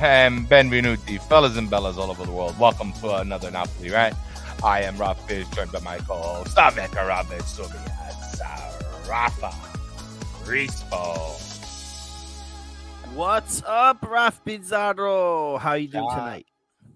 and benvenuti, fellas and bellas all over the world. Welcome to another Napoli, right? I am Rob Fish, joined by my co-host, Aveka Robert Subias, Rafa Rispo. What's up, Raf Pizarro? How you doing Ah. tonight?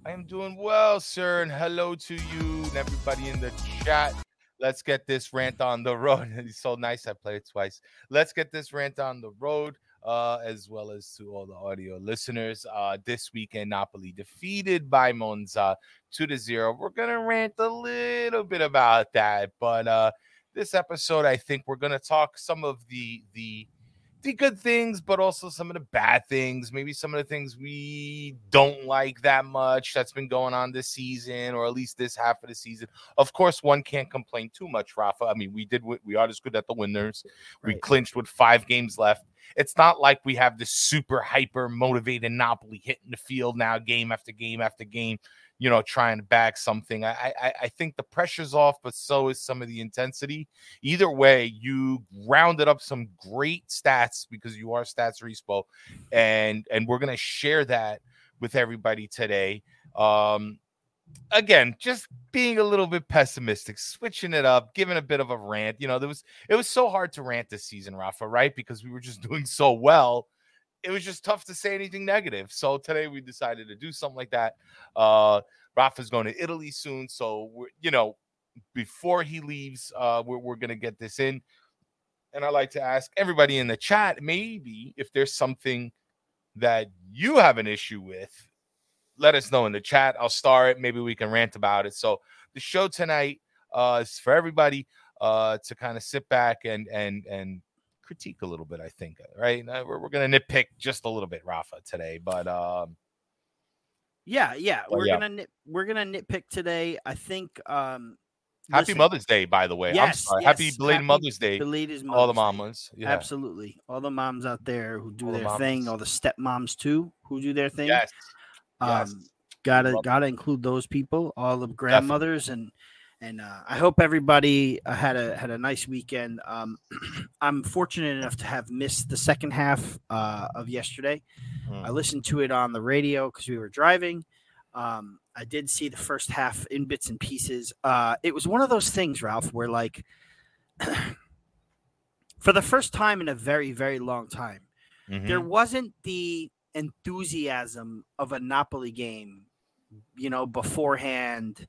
I am doing well, sir, and hello to you and everybody in the chat. Let's get this rant on the road. It's so nice. I played it twice. Let's get this rant on the road, uh, as well as to all the audio listeners. Uh, this weekend, Napoli defeated by Monza two to zero. We're gonna rant a little bit about that, but uh, this episode, I think we're gonna talk some of the the the good things, but also some of the bad things. Maybe some of the things we don't like that much that's been going on this season, or at least this half of the season. Of course, one can't complain too much, Rafa. I mean, we did we are as good at the winners. We clinched with five games left. It's not like we have this super hyper motivated Napoli hitting the field now, game after game after game. You know, trying to bag something. I, I I think the pressure's off, but so is some of the intensity either way, you rounded up some great stats because you are stats respo, and and we're gonna share that with everybody today. Um, again, just being a little bit pessimistic, switching it up, giving a bit of a rant. You know, there was it was so hard to rant this season, Rafa, right? Because we were just doing so well. It was just tough to say anything negative. So today we decided to do something like that. Uh Rafa's going to Italy soon, so we're you know before he leaves, uh, we're, we're to get this in. And I like to ask everybody in the chat maybe if there's something that you have an issue with, let us know in the chat. I'll star it. Maybe we can rant about it. So the show tonight uh, is for everybody uh, to kind of sit back and and and critique a little bit. I think right. Uh, We're, we're to nitpick just a little bit, Rafa, today. But um, Yeah, yeah. We're yeah. gonna nit, we're gonna nitpick today. I think. um happy listen, Mother's Day, by the way. I'm Yes. Happy yes, belated happy Mother's Day. Belated all the Mother's mamas. Yeah. Absolutely, all the moms out there who do All the their thing, all the stepmoms too who do their thing. Yes. Um, yes. gotta Love gotta include those people, all the grandmothers, and and uh, I hope everybody uh, had a had a nice weekend. Um, I'm fortunate enough to have missed the second half uh, of yesterday. Mm. I listened to it on the radio because we were driving. Um, I did see the first half in bits and pieces. Uh, it was one of those things, Ralph, where like for the first time in a very very long time Mhm. there wasn't the enthusiasm of a Napoli game, you know, beforehand,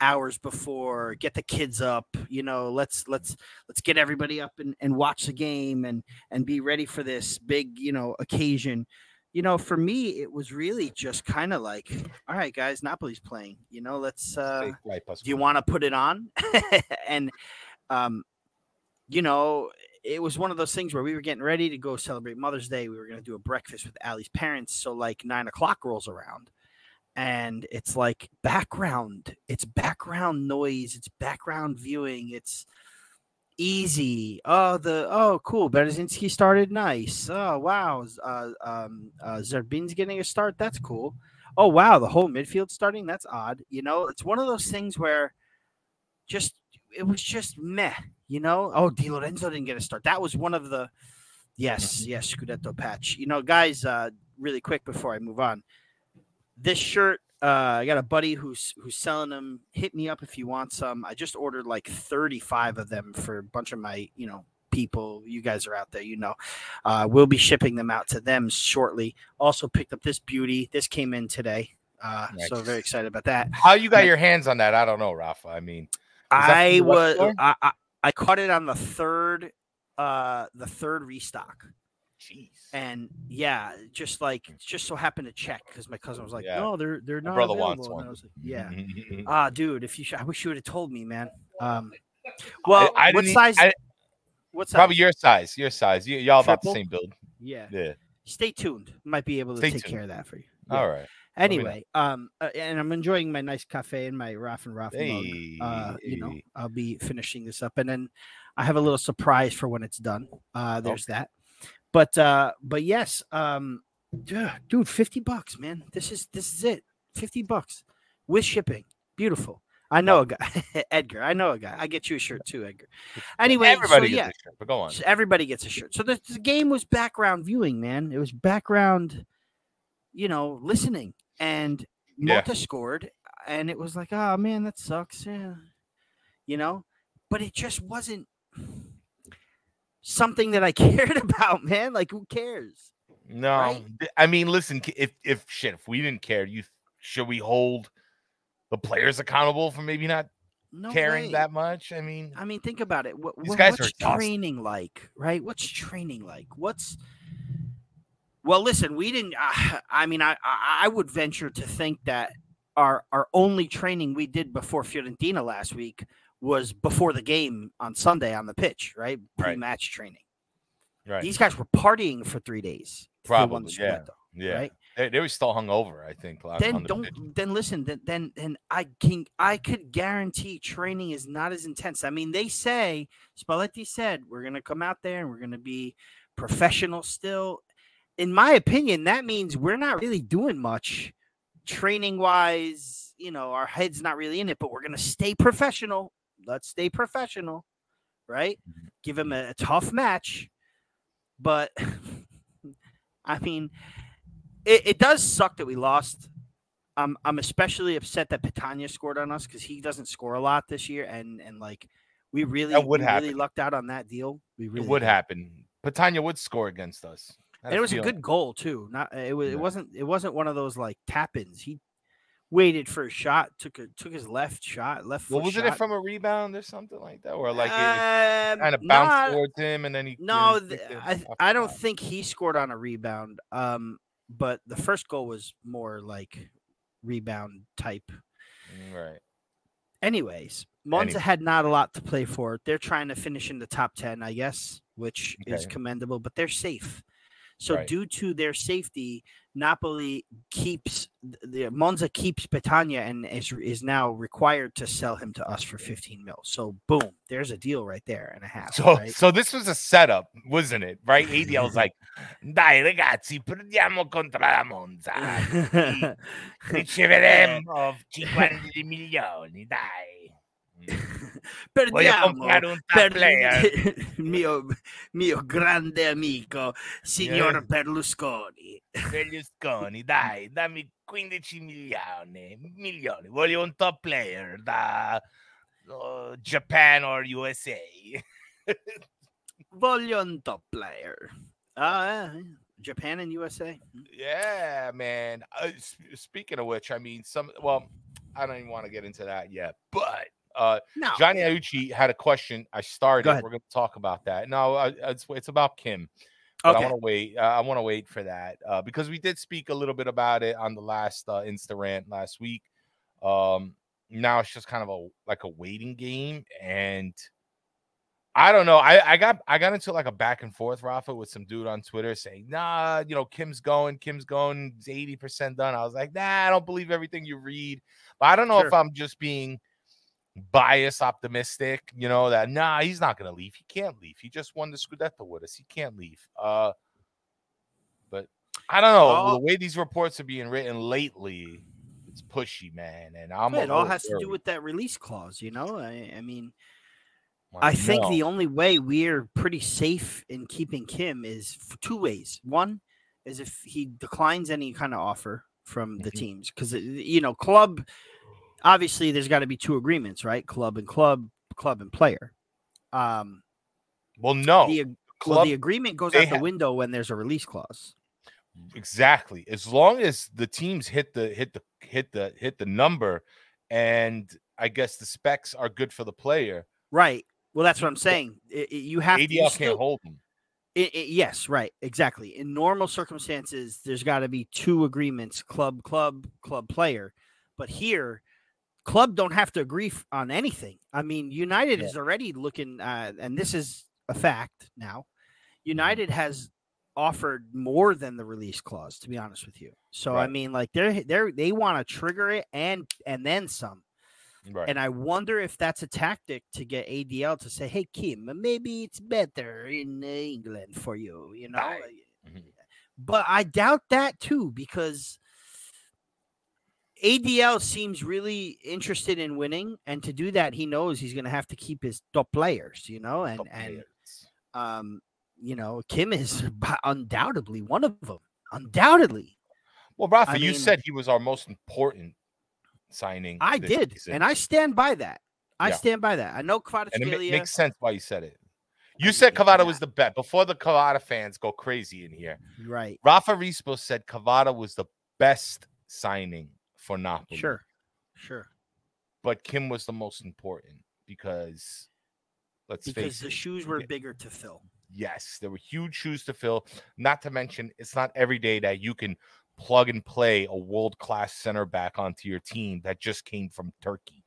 hours before, get the kids up, you know, let's let's let's get everybody up and, and watch the game and and be ready for this big, you know, occasion. You know, for me, it was really just kind of like, all right, guys, Napoli's playing. You know, let's uh Fake light plus do you want to put it on and um you know it was one of those things where we were getting ready to go celebrate mother's day. We were going to do a breakfast with ali's parents so like nine o'clock rolls around. And it's like background. It's background noise. It's background viewing. It's easy. Oh the oh cool. Bereszyński started. Nice. Oh wow. Uh, um, uh, zerbin's getting a start. That's cool. Oh wow. The whole midfield starting? That's odd. You know it's one of those things where just it was just meh you know? Oh Di Lorenzo didn't get a start. That was one of the yes yes Scudetto patch. You know guys uh really quick before I move on. This shirt uh I got a buddy who's who's selling them hit me up if you want some. I just ordered like 35 of them for a bunch of my you know people. You guys are out there you know. Uh we'll be shipping them out to them shortly. Also picked up this beauty. This came in today uh so very excited about that. How you got Like- your hands on that? I don't know, Rafa. I mean, I was? I, I I caught it on the third uh the third restock. jeez. And yeah, just like just so happened to check because my cousin was like, Yeah. "No, they're they're My not." brother wants available." And. I was like, "Yeah, ah, dude, if you sh- I wish you would have told me, man." Um, well, I what e- size? I- what size? Probably your size. Your size. You, y'all about the same build. Yeah. Yeah. Stay tuned. Might be able to Stay take tuned. care of that for you. Yeah. All right. Know. Anyway, um, uh, and I'm enjoying my nice cafe and my Raff and Raff mug. Uh, you know. I'll be finishing this up, and then I have a little surprise for when it's done. Uh, there's that. But uh, but yes, um, dude, fifty bucks, man. This is this is it. Fifty bucks with shipping. Beautiful. I know a guy, Edgar. I know a guy. I get you a shirt too, Edgar. Anyway, Everybody so gets yeah, a shirt, but go on. so everybody gets a shirt. So the, the game was background viewing, man. It was background you know, listening. And Yeah. Scored, and it was like, oh man, that sucks. Yeah. You know, but it just wasn't something that I cared about, man. Like, who cares? No, Right? I mean, listen, if if shit, if we didn't care, you should we hold the players accountable for maybe not No caring way. that much? I mean, I mean, think about it. What, These what- guys are what's exhausted. training like, right? What's training like? What's well, listen, we didn't. Uh, I mean, I, I would venture to think that our our only training we did before Fiorentina last week was before the game on Sunday on the pitch, right? Right. Pre-match training. right? These guys were partying for three days. Probably, yeah. Yeah, Right? they, they were still hungover. I think. last- then don't pitch. then listen then then then i can i could guarantee training is not as intense i mean they say spalletti said we're going to come out there and we're going to be professional still in my opinion that means we're not really doing much training wise you know our heads not really in it but we're going to stay professional let's stay professional right Mhm. give him a, a tough match but i mean it, it does suck that we lost. I'm I'm especially upset that Petagna scored on us because he doesn't score a lot this year, and and like we really would we really lucked out on that deal. We really it would did. happen. Petagna would score against us. And it was a good goal too. Not it was Yeah. it wasn't it wasn't one of those like tap ins. He waited for a shot, took a took his left shot, left Well, wasn't it from a rebound or something like that, or like it Um, kind of bounced not- towards him and then he? No, I I don't think he scored on a rebound. Um, but the first goal was more like rebound type. Mm, Right. Anyways, Monza Anyway. had not a lot to play for. They're trying to finish in the top 10, I guess, which is commendable, but they're safe. So Right. due to their safety, Napoli keeps the Monza keeps Petagna and is is now required to sell him to us for 15 mil. So boom, there's a deal right there and a half. So, right? so this was a setup, wasn't it? Right? ADL was like, "Dai ragazzi, perdiamo contro la Monza. Riceveremo eh. 50 milioni, dai. Mm. Perdiamo un top per player. mio, mio grande amico, signor Yeah. Berlusconi. Berlusconi, dai, dammi 15 milioni. Milioni. Voglio un top player da uh, Japan or USA. Voglio un top player. Ah, yeah, Japan and USA. Yeah, man. Uh, speaking of which, I mean, some. Well, I don't even want to get into that yet. But uh, No, Johnny Iucci had a question. I started. ahead. We're going to talk about that. No, uh, it's it's about Kim. But I want to wait. Uh, I want to wait for that uh, because we did speak a little bit about it on the last uh, Insta rant last week. Um, now it's just kind of a like a waiting game, and I don't know. I, I got I got into like a back and forth, Rafa, with some dude on Twitter saying, "Nah, you know, Kim's going, Kim's going, eighty percent done." I was like, "Nah, I don't believe everything you read." But I don't know if I'm just being bias optimistic, you know, that nah, he's not gonna leave. He can't leave. He just won the Scudetto with us. He can't leave. Uh but I don't know. All- the way these reports are being written lately, it's pushy, man. And I'm it all has to do with that release clause, you know. I, I mean, I think the only way we're pretty safe in keeping Kim is two ways. One is if he declines any kind of offer from the Mhm. teams, because you know, club. Obviously, there's got to be two agreements, right? Club and club, club and player. Um, well, no, the ag- well, the agreement goes out the ha- window when there's a release clause. exactly. As long as the teams hit the hit the hit the hit the number, and I guess the specs are good for the player, Right. Well, that's what I'm saying. I- I- you have to. ADL you can't still- hold them. I- I- yes, right, exactly. In normal circumstances, there's got to be two agreements: club, club, club, player. But here, club don't have to agree f- on anything. I mean, United Yeah. is already looking, uh, and this is a fact now. United has offered more than the release clause. To be honest with you, so I mean, like they're they're they want to trigger it and and then some. Right. And I wonder if that's a tactic to get ADL to say, "Hey, Kim, maybe it's better in uh, England for you," you know. Aye. Mhm. But I doubt that too because ADL seems really interested in winning, and to do that, he knows he's going to have to keep his top players, you know, and Top and players. um, you know, Kim is undoubtedly one of them, undoubtedly. Well, Rafa, I you mean- said he was our most important signing. I did, season. and I stand by that. I Yeah. stand by that. I know and it makes sense why you said it. I You said get Kvara was the bet before the Kvara fans go crazy in here. right. Rafa Rispo said Kvara was the best signing for Napoli. Sure. Sure. but Kim was the most important because let's face, Because the it. shoes were bigger to fill. yes, there were huge shoes to fill. Not to mention, it's not every day that you can plug and play a world class center back onto your team that just came from Turkey.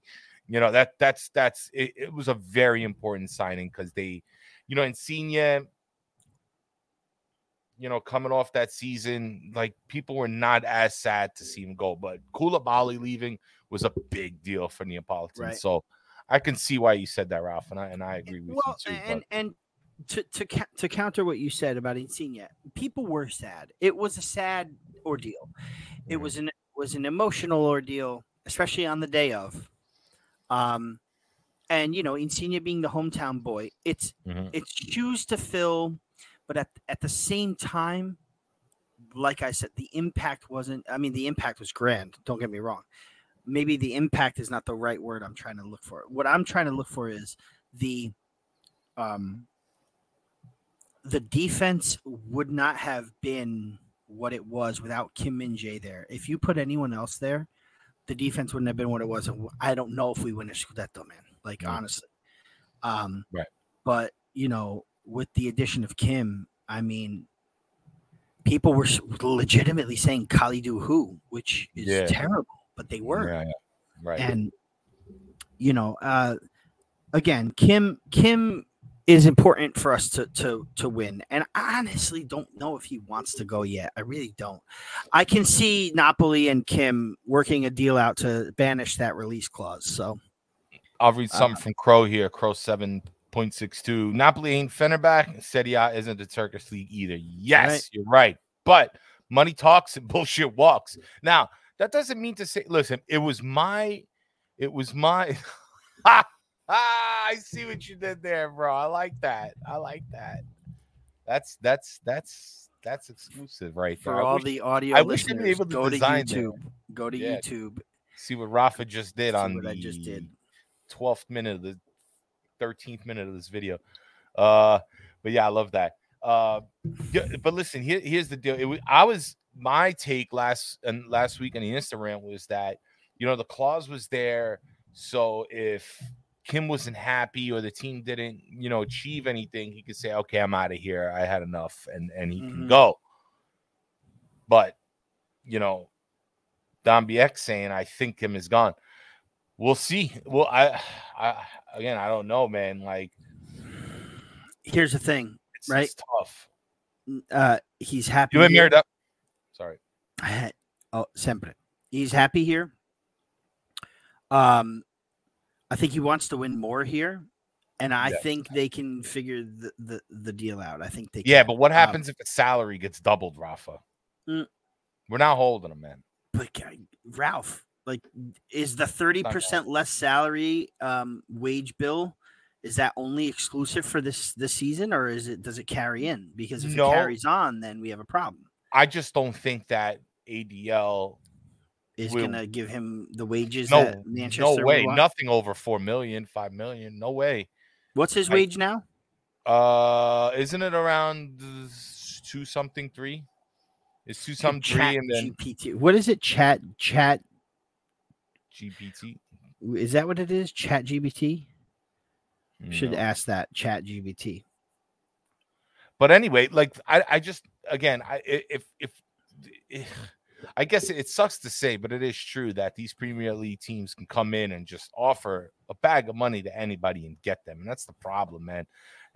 You know that that's that's it, it was a very important signing because they, you know, Insigne, you know, coming off that season, like people were not as sad to see him go, but Koulibaly leaving was a big deal for Neapolitan. Right. So I can see why you said that, Ralph, and I and I agree with Well, you too. and and to to to counter what you said about Insigne, people were sad. It was a sad ordeal. It was an was an emotional ordeal, especially on the day of. Um, and you know, Insigne being the hometown boy, it's Mhm. it's shoes to fill, but at at the same time, like I said, the impact wasn't. I mean, the impact was grand. Don't get me wrong. Maybe the impact is not the right word I'm trying to look for. What I'm trying to look for is the um the defense would not have been what it was without Kim Min Jae there. If you put anyone else there, the defense wouldn't have been what it was. And I don't know if we win a Scudetto, man. Like honestly, um, Right. But you know, with the addition of Kim, I mean, people were legitimately saying Kalidou who, which is Yeah. terrible, but they were Yeah, yeah. Right. and you know uh again kim kim is important for us to to to win and i honestly don't know if he wants to go yet i really don't i can see napoli and kim working a deal out to banish that release clause so I'll read Uh, something from Crow here. Crow seven point six two. Napoli ain't Fenerbahce. Serie A isn't the Turkish league either. Yes, Right. you're right. But money talks and bullshit walks. Now that doesn't mean to say. Listen, it was my, it was my. ah, I see what you did there, bro. I like that. I like that. That's that's that's that's exclusive right there. for I all wish- the audio I wish they'd be able to go to that. youtube go to Yeah. youtube see what Rafa just did See on what the I just did. 12th minute of the 13th minute of this video. Uh, but yeah, I love that. Uh, but listen, here, here's the deal. It was, I was my take last and last week on the Instagram was that you know the clause was there, so if Kim wasn't happy or the team didn't you know achieve anything, he could say, "Okay, I'm out of here. I had enough," and and he can Mhm. go. But you know, Don BX saying, "I think Kim is gone." We'll see. Well, I, I again, I don't know, man. Like, here's the thing it's, Right. it's tough. uh he's happy You here. mirrored up. Sorry. oh, sempre. He's happy here. Um, I think he wants to win more here, and I Yes. think they can figure the, the the deal out. I think they. Yeah, can. but what Um, happens if the salary gets doubled, Rafa? Mm. We're not holding him, man. But Ralph, like, is the thirty Not percent less salary um wage bill? Is that only exclusive for this this season, or is it does it carry in? Because if No. it carries on, then we have a problem. I just don't think that ADL. Is Will- gonna give him the wages No, that Manchester no way. Nothing over four million, five million. No way. What's his I- wage now? Uh, isn't it around two something three? It's two something three and then GPT. What is it? Chat chat. GPT. Is that what it is? Chat GBT. Should ask that. Chat GBT. but anyway, like I, I just again, I if if, if I guess it sucks to say, but it is true that these Premier League teams can come in and just offer a bag of money to anybody and get them, and that's the problem, man.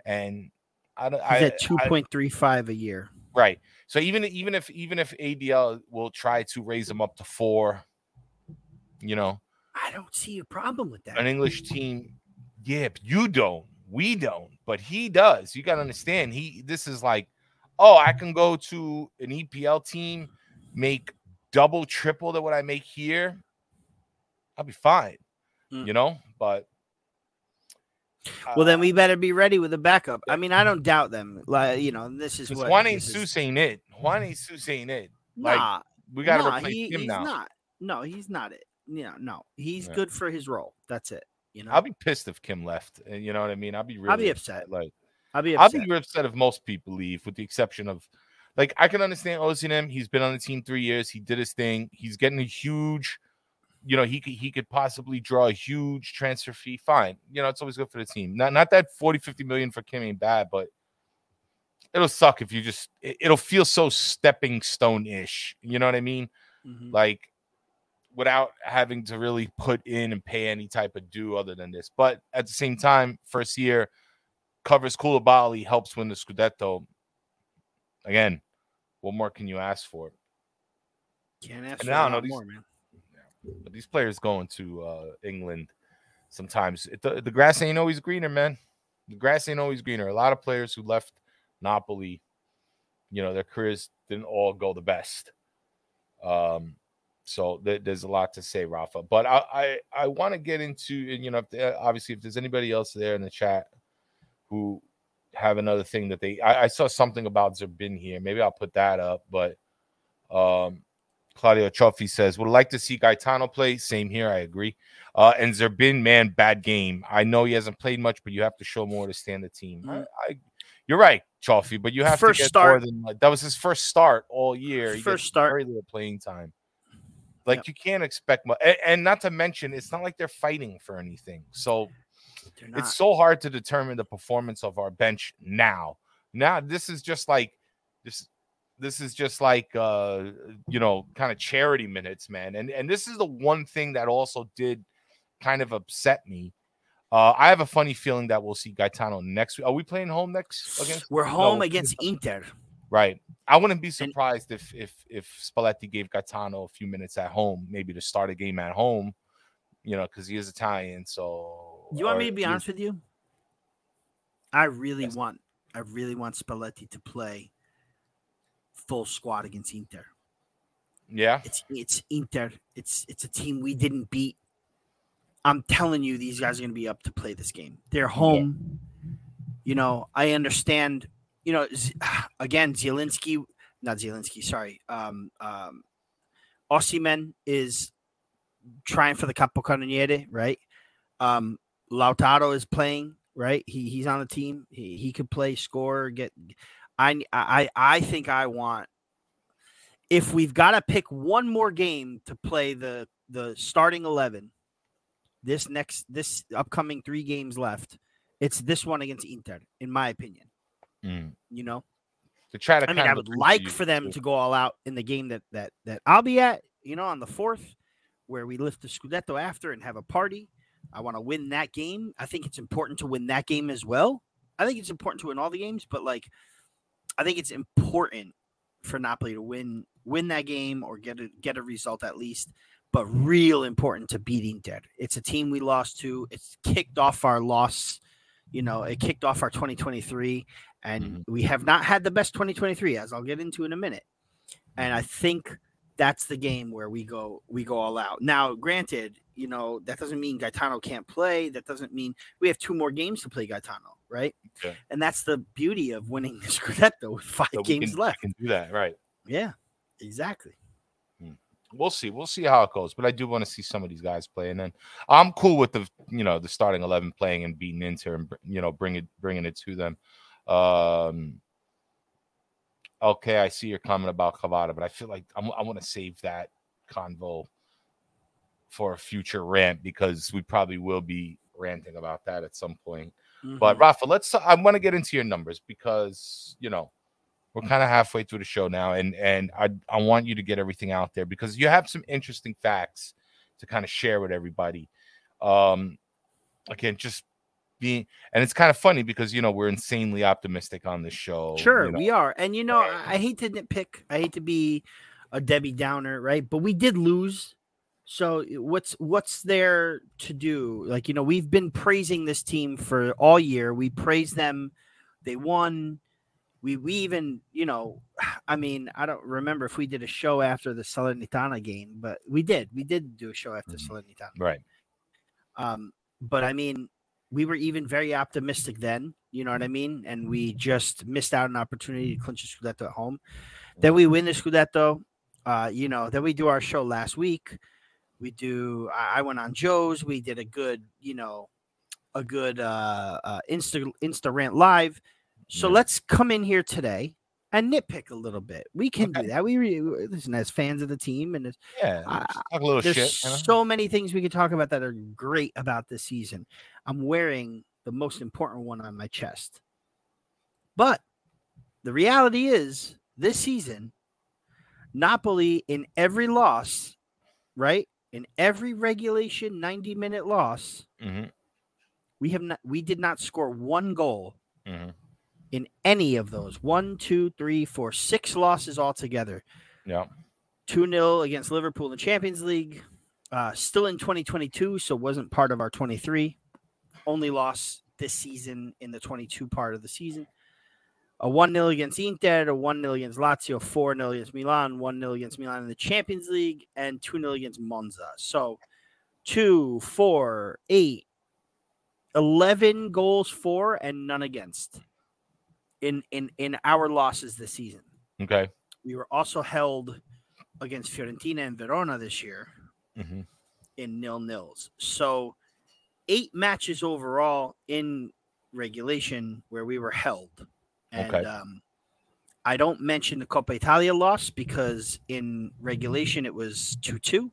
And I, don't- He's I, at two point three five a year. right. So even even if even if ADL will try to raise them up to four, you know, I don't see a problem with that. an English team, yeah, you don't. We don't, but he does. You got to understand. He this is like, oh, I can go to an EPL team, make double, triple to what I make here. I'll be fine, Mm. you know. But well, then uh, we better be ready with a backup. I mean, I don't doubt them. Like you know, this is what Juan Jesus ain't it. Juan Jesus ain't it. Like, Nah, We got to Nah, replace he- him he's now. not. No, he's not it. Yeah, no, he's Yeah. good for his role. That's it. You know, I'll be pissed if Kim left. and You know what I mean? I'll be really I'll be upset. Like I'll be I'll upset. be upset if most people leave, with the exception of like I can understand Osimhen. He's been on the team three years. He did his thing. He's getting a huge, you know, he could he could possibly draw a huge transfer fee. Fine. You know, it's always good for the team. Not not that 40, 50 million for Kim ain't bad, but it'll suck if you just it, it'll feel so stepping stone-ish. You know what I mean? Mhm. like without having to really put in and pay any type of due other than this. But at the same time, first year covers Koulibaly, helps win the Scudetto. Again, what more can you ask for? Can't ask And for I a don't know, these- more, man. But these players going to uh, England sometimes it, the, the grass ain't always greener, man. The grass ain't always greener. A lot of players who left Napoli, you know, their careers didn't all go the best. Um, so th- there's a lot to say, Rafa. But I I, I want to get into and, you know, if there, obviously if there's anybody else there in the chat who have another thing that they I, I saw something about Zerbin here. Maybe I'll put that up, but um Claudio Cioffi says, would like to see Gaetano play. Same here. I agree. Uh, and Zerbin, man, bad game. I know he hasn't played much, but you have to show more to stand the team. I, Mm. I, you're right, Cioffi, but you have First to get start- more than like, that was his first start all year. He First start. very little playing time. Like Yep. you can't expect much, and, and not to mention, it's not like they're fighting for anything. So it's so hard to determine the performance of our bench now. Now this is just like this this is just like uh you know kind of charity minutes man and and this is the one thing that also did kind of upset me uh i have a funny feeling that we'll see gaetano next week are we playing home next against We're home we're against Inter. Right i wouldn't be surprised if if if spalletti gave gaetano a few minutes at home maybe to start a game at home you know because he is italian so You want me to be honest with you? I really Yes. want, I really want Spalletti to play full squad against Inter. yeah It's it's Inter. It's it's a team we didn't beat. I'm telling you, these guys are going to be up to play this game. They're home. You know, I understand. You know, again, Zielinski, not Zielinski. Sorry, um, um, Osimhen is trying for the Capocannoniere, right? Um, Lautaro is playing, right? He he's on the team. He he could play, score, get. I I I think I want. If we've got to pick one more game to play the the starting eleven, this next this upcoming three games left, it's this one against Inter, in my opinion. Mm. You know, to try to I mean, I would like for them to- to go all out in the game that that that I'll be at. You know, on the fourth, where we lift the Scudetto after and have a party. I want to win that game. I think it's important to win that game as well. I think it's important to win all the games, but like, I think it's important for Napoli to win win that game or get a get a result at least. But real important to beat Inter. It's a team we lost to. It's kicked off our loss. You know, it kicked off our 2023, and Mhm. we have not had the best 2023, as I'll get into in a minute. And I think that's the game where we go we go all out. Now, granted, you know that doesn't mean Gaetano can't play. That doesn't mean we have two more games to play Gaetano, right? Okay. And that's the beauty of winning the Scudetto with five we games can, left. can do that, right? Yeah, exactly. We'll see. We'll see how it goes. But I do want to see some of these guys play, and then I'm cool with the you know the starting eleven playing and beating Inter and you know bringing it bringing it to them. Um, okay, I see your comment about Kvara, but I feel like I'm, I want to save that convo for a future rant because we probably will be ranting about that at some point. But Mhm. Rafa, let's. I want to get into your numbers because you know we're kind of halfway through the show now, and and I I want you to get everything out there because you have some interesting facts to kind of share with everybody. Um, again, just being, and it's kind of funny because you know we're insanely optimistic on this show. Sure, you know. we are. And you know, I, I hate to nitpick. I hate to be a Debbie Downer, right? But we did lose. So what's what's there to do? Like, you know, we've been praising this team for all year. We praise them. They won. We we even, you know, I mean, I don't remember if we did a show after the Salernitana game, but we did. We did do a show after Mhm. Salernitana. right. Um, but I mean, we were even very optimistic then. You know what I mean? And we just missed out an opportunity to clinch a Scudetto at home. Then we win the Scudetto. Uh, you know, then we do our show last week. We do. I I went on Joe's. We did a good, you know, a good uh, uh Insta Insta rant live. So Yeah. let's come in here today and nitpick a little bit. We can Okay. do that. We re- listen as fans of the team, and Yeah, just talk a little there's shit. you know? so many things we could talk about that are great about this season. I'm wearing the most important one on my chest. But the reality is, this season, Napoli in every loss, right? In every regulation 90 minute loss, Mhm, we have not we did not score one goal mhm. In any of those. One, two, three, four, six losses altogether. Yeah. 2 0 against Liverpool in the Champions League. Uh, still in 2022, so wasn't part of our 23. Only loss this season in the 22 part of the season. A 1 0 against Inter, a 1 0 against Lazio, 4 0 against Milan, 1 0 against Milan in the Champions League, and 2 0 against Monza. So 2, 4, 8, 11 goals for, and none against in, in, in our losses this season. Okay. We were also held against Fiorentina and Verona this year Mhm. in nil nils. So eight matches overall in regulation where we were held. And Okay. um, I don't mention the Coppa Italia loss because in regulation it was 2 2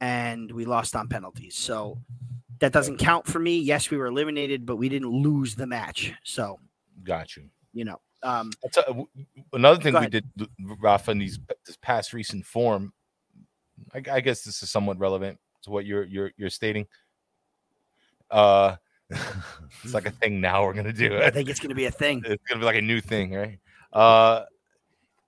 and we lost on penalties. So that doesn't count for me. Yes, we were eliminated, but we didn't lose the match. So, Got you. You know, um, a, another thing we ahead. did, Rafa, in these this past recent form. I, I guess this is somewhat relevant to what you're you're you're stating. Uh, it's like a thing now. We're gonna do it. I think it's going to be a thing. It's gonna be like a new thing, right? Uh,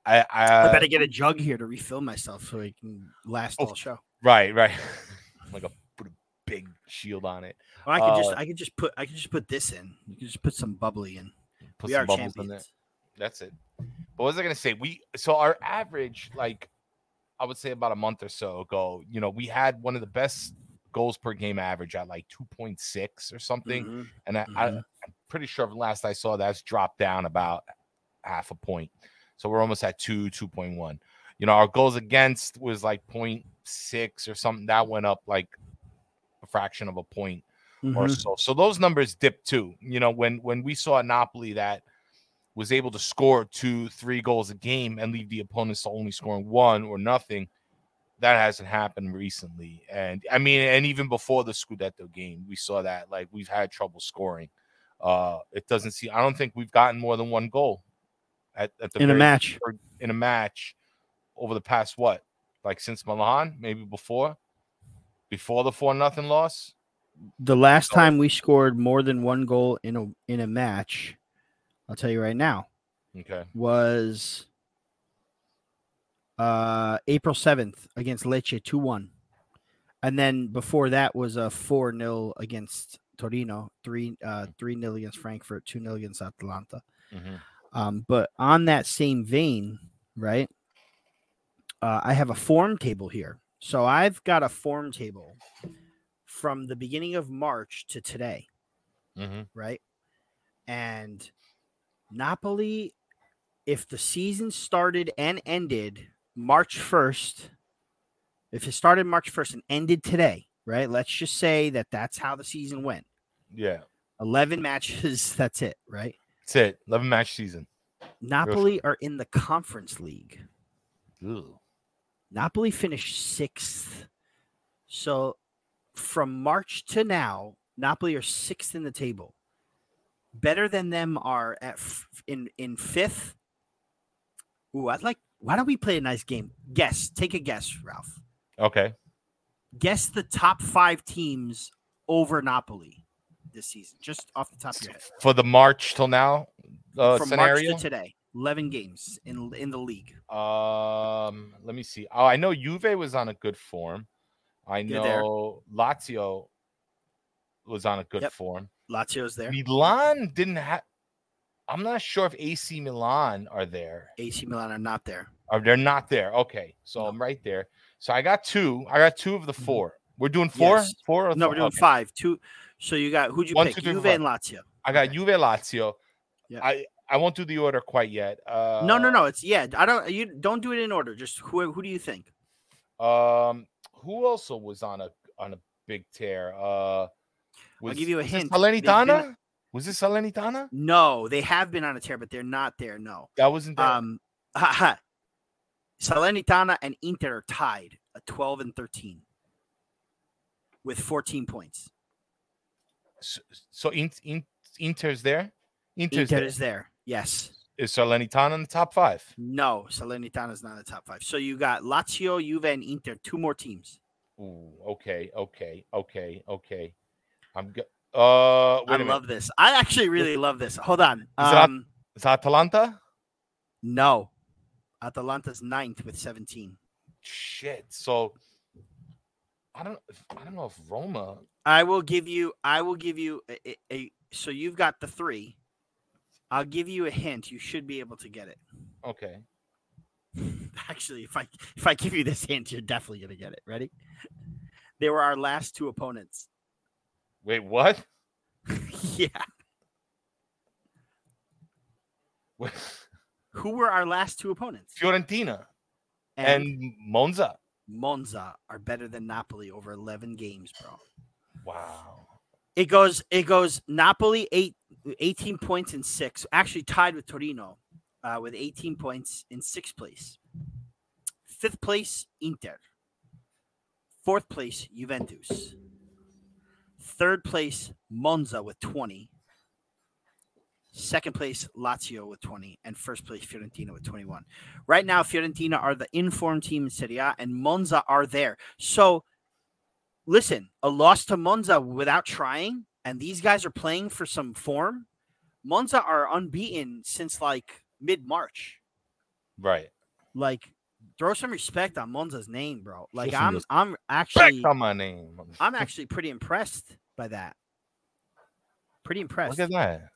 I I, I better get a jug here to refill myself so I can last Oh. all show. right right like a put a big shield on it. Or I could just Uh, I could just put I could just put this in. You could just put some bubbly in. Put we some bubbles in there. That's it. But what was I gonna say? We so our average, like I would say about a month or so ago, you know, we had one of the best goals per game average at like 2.6 or something. Mhm. And I, I, Mhm. I'm pretty sure last I saw that's dropped down about half a point. So we're almost at two, 2.1. You know, our goals against was like 0.6 or something. That went up like a fraction of a point or Mhm. so. So those numbers dipped too. You know, when when we saw Napoli that was able to score two, three goals a game and leave the opponents only scoring one or nothing, that hasn't happened recently. And I mean, and even before the Scudetto game, we saw that like we've had trouble scoring. Uh, it doesn't seem. I don't think we've gotten more than one goal at, at the in a match. or in a match over the past what, like since Milan, maybe before, before the four nothing loss. The last time we scored more than one goal in a in a match, I'll tell you right now, Okay. was uh April 7th against Lecce 2-1. And then before that was a 4-0 against Torino, 3 uh 3-0 against Frankfurt, 2-0 against Atalanta. Mhm. Um, but on that same vein, right? Uh, I have a form table here. So I've got a form table from the beginning of March to today, Mhm. right? And Napoli, if the season started and ended March 1st, if it started March 1st and ended today, right? Let's just say that that's how the season went. Yeah. 11 matches, that's it, right? That's it. 11 match season. Napoli are in the conference league. Ugh. Napoli finished sixth. So from March to now, Napoli are sixth in the table. Better than them are at f- in in fifth. Ooh, I'd like. Why don't we play a nice game? Guess. Take a guess, Ralph. Okay. Guess the top five teams over Napoli this season, just off the top of your head. For the March till now uh, From scenario. March to today, eleven games in in the league. Um, let me see. Oh, I know Juve was on a good form. I there. know Lazio was on a good Yep. form. Lazio's there. Milan didn't have. I'm not sure if AC Milan are there. AC Milan are not there. Or they're not there. Okay, so No. I'm right there. So I got two. I got two of the Mhm. four. We're doing four. Yes. Four. Or No, we're doing okay. five. Two. So you got who'd you One, pick? two, three, Juve four. and Lazio. I got Juve Lazio. Yeah. I I won't do the order quite yet. Uh, no, no, no. It's yeah. I don't. You don't do it in order. Just who? Who do you think? Um, who also was on a on a big tear? Uh, was, I'll give you a hint. Salernitana. Been... Was this Salernitana? No, they have been on a tear, but they're not there. No, that wasn't. There. Um, Salernitana and Inter are tied at twelve and thirteen with fourteen points. So, so in, in, Inter's there. Inter's Inter there. is there. Yes. Is Salernitana in the top five? No, Salernitana is not in the top five. So you got Lazio, Juve, and Inter, two more teams. Ooh, okay, okay, okay, okay. I'm good. Uh, I love this. I actually really love this. Hold on. Is, um, it, is Atalanta? No, Atalanta's ninth with 17. Shit. So I don't. I don't know if Roma. I will give you. I will give you a, a, a so you've got the three. I'll give you a hint. You should be able to get it. Okay. Actually, if I if I give you this hint, you're definitely gonna get it. Ready? They were our last two opponents. Wait, what? yeah. What? Who were our last two opponents? Fiorentina and, and Monza. Monza are better than Napoli over 11 games, bro. Wow. It goes it goes Napoli eight, 18 points in six, actually tied with Torino uh, with 18 points in sixth place. Fifth place, Inter. Fourth place, Juventus. Third place, Monza with 20. Second place, Lazio with 20. And first place, Fiorentina with 21. Right now, Fiorentina are the informed team in Serie A, and Monza are there. So, listen, a loss to Monza without trying, and these guys are playing for some form. Monza are unbeaten since like mid March. Right. Like, throw some respect on Monza's name, bro. Like, I'm, I'm actually on my name. I'm actually pretty impressed by that. Pretty impressed. Look at that.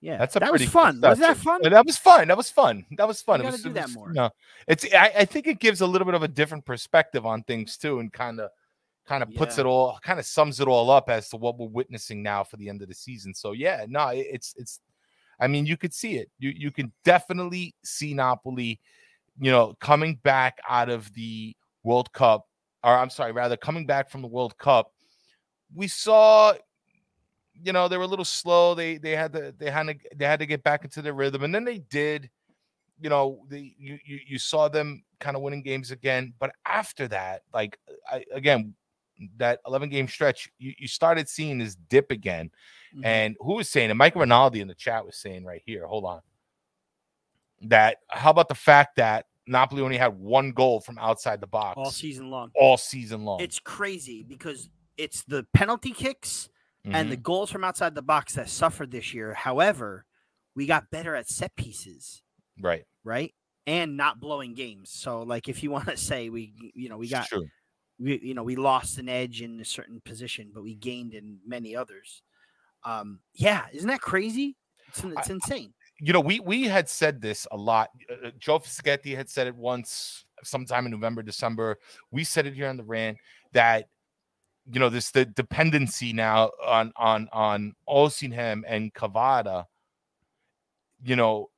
Yeah, that's a that was fun. Was that fun? That was fun. That was fun. That was fun. You it was, do that more. no, it's. I, I, think it gives a little bit of a different perspective on things too, and kind of, kind of puts yeah. it all, kind of sums it all up as to what we're witnessing now for the end of the season. So yeah, no, it's it's. I mean, you could see it. You you can definitely see Napoli, you know, coming back out of the World Cup, or I'm sorry, rather coming back from the World Cup. We saw you know, they were a little slow. They they had to they had to they had to get back into their rhythm, and then they did. You know, the you you, you saw them kind of winning games again, but after that, like I, again, that 11 game stretch, you, you started seeing this dip again. Mm-hmm. And who was saying it? Mike Rinaldi in the chat was saying right here. Hold on. That how about the fact that Napoli only had one goal from outside the box all season long. All season long. It's crazy because it's the penalty kicks mm-hmm. and the mm-hmm. goals from outside the box that suffered this year. However, we got better at set pieces. Right. Right. And not blowing games. So, like, if you want to say we, you know, we got, we, you know, we lost an edge in a certain position, but we gained in many others. Um, yeah, isn't that crazy? It's, it's insane. You know, we we had said this a lot. Uh, uh, Joe Fischetti had said it once, sometime in November, December. We said it here on the rant that you know this the dependency now on on on Osimhen and Kvara. You know,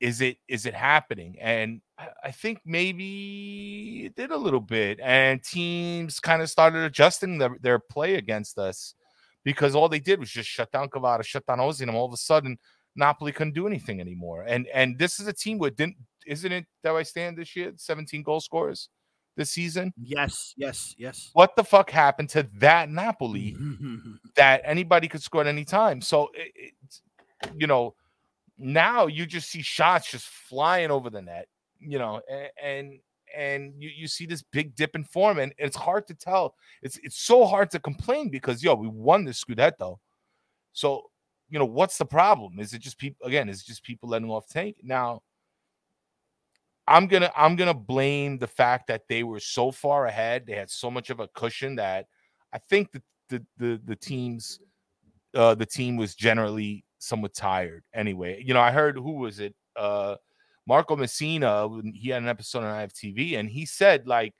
is it is it happening? And I think maybe it did a little bit, and teams kind of started adjusting their, their play against us because all they did was just shut down Kvara, shut down Osimhen. And all of a sudden, Napoli couldn't do anything anymore. And and this is a team with didn't isn't it that I stand this year? 17 goal scorers this season? Yes, yes, yes. What the fuck happened to that Napoli that anybody could score at any time? So, it, it, you know, now you just see shots just flying over the net, you know, and and, you, you see this big dip in form, and it's hard to tell. It's it's so hard to complain because yo, we won the Scudetto. So, you know, what's the problem? Is it just people again? Is just people letting off tank now? I'm gonna I'm gonna blame the fact that they were so far ahead. They had so much of a cushion that I think that the the the teams uh the team was generally somewhat tired anyway. You know, I heard who was it? Uh Marco Messina, he had an episode on IFTV, and he said, like,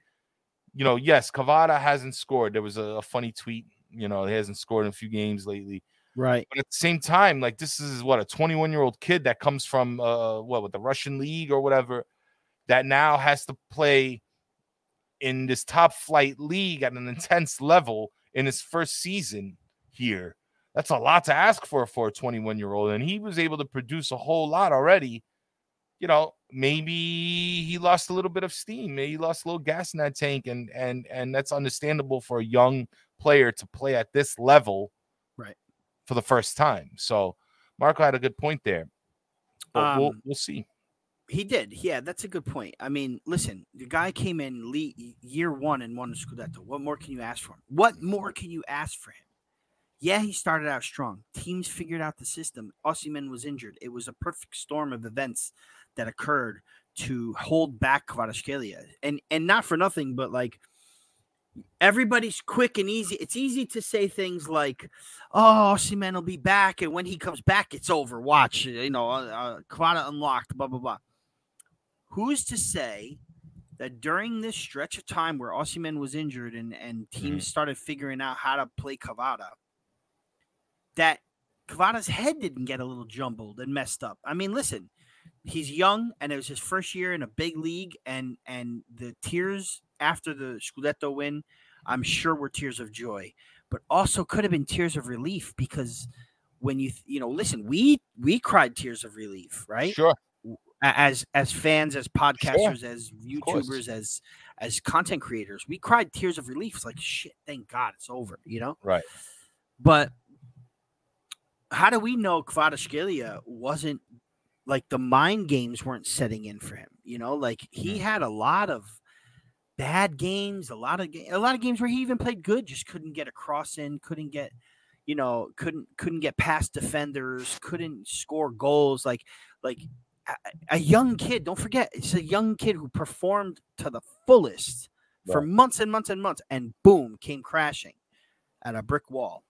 you know, yes, Kvara hasn't scored. There was a, a funny tweet, you know, he hasn't scored in a few games lately. Right. But at the same time, like this is what a 21 year old kid that comes from uh what with the Russian league or whatever that now has to play in this top flight league at an intense level in his first season here. That's a lot to ask for for a 21 year old. And he was able to produce a whole lot already. You know, maybe he lost a little bit of steam. Maybe he lost a little gas in that tank, and and and that's understandable for a young player to play at this level, right, for the first time. So Marco had a good point there. But um, we'll we'll see. He did. Yeah, that's a good point. I mean, listen, the guy came in year one and won the Scudetto. What more can you ask for him? What more can you ask for him? Yeah, he started out strong. Teams figured out the system. Osimhen was injured. It was a perfect storm of events that occurred to hold back Kvaratskhelia. And and not for nothing, but like everybody's quick and easy. It's easy to say things like, "Oh, Osimhen will be back, and when he comes back, it's over. Watch, you know, uh, uh, unlocked." Blah blah blah. Who's to say that during this stretch of time where Osimhen was injured and and teams mm. started figuring out how to play Kvara, that Kvara's head didn't get a little jumbled and messed up. I mean, listen, he's young and it was his first year in a big league, and and the tears after the Scudetto win, I'm sure were tears of joy, but also could have been tears of relief because when you you know listen, we we cried tears of relief, right? Sure. As as fans, as podcasters, sure. as YouTubers, as as content creators, we cried tears of relief. It's like shit, thank God it's over, you know? Right. But how do we know Kvaratskhelia wasn't like the mind games weren't setting in for him? You know, like he mm-hmm. had a lot of bad games, a lot of a lot of games where he even played good, just couldn't get a cross in, couldn't get, you know, couldn't couldn't get past defenders, couldn't score goals. Like like a, a young kid. Don't forget, it's a young kid who performed to the fullest right. for months and months and months, and boom, came crashing at a brick wall.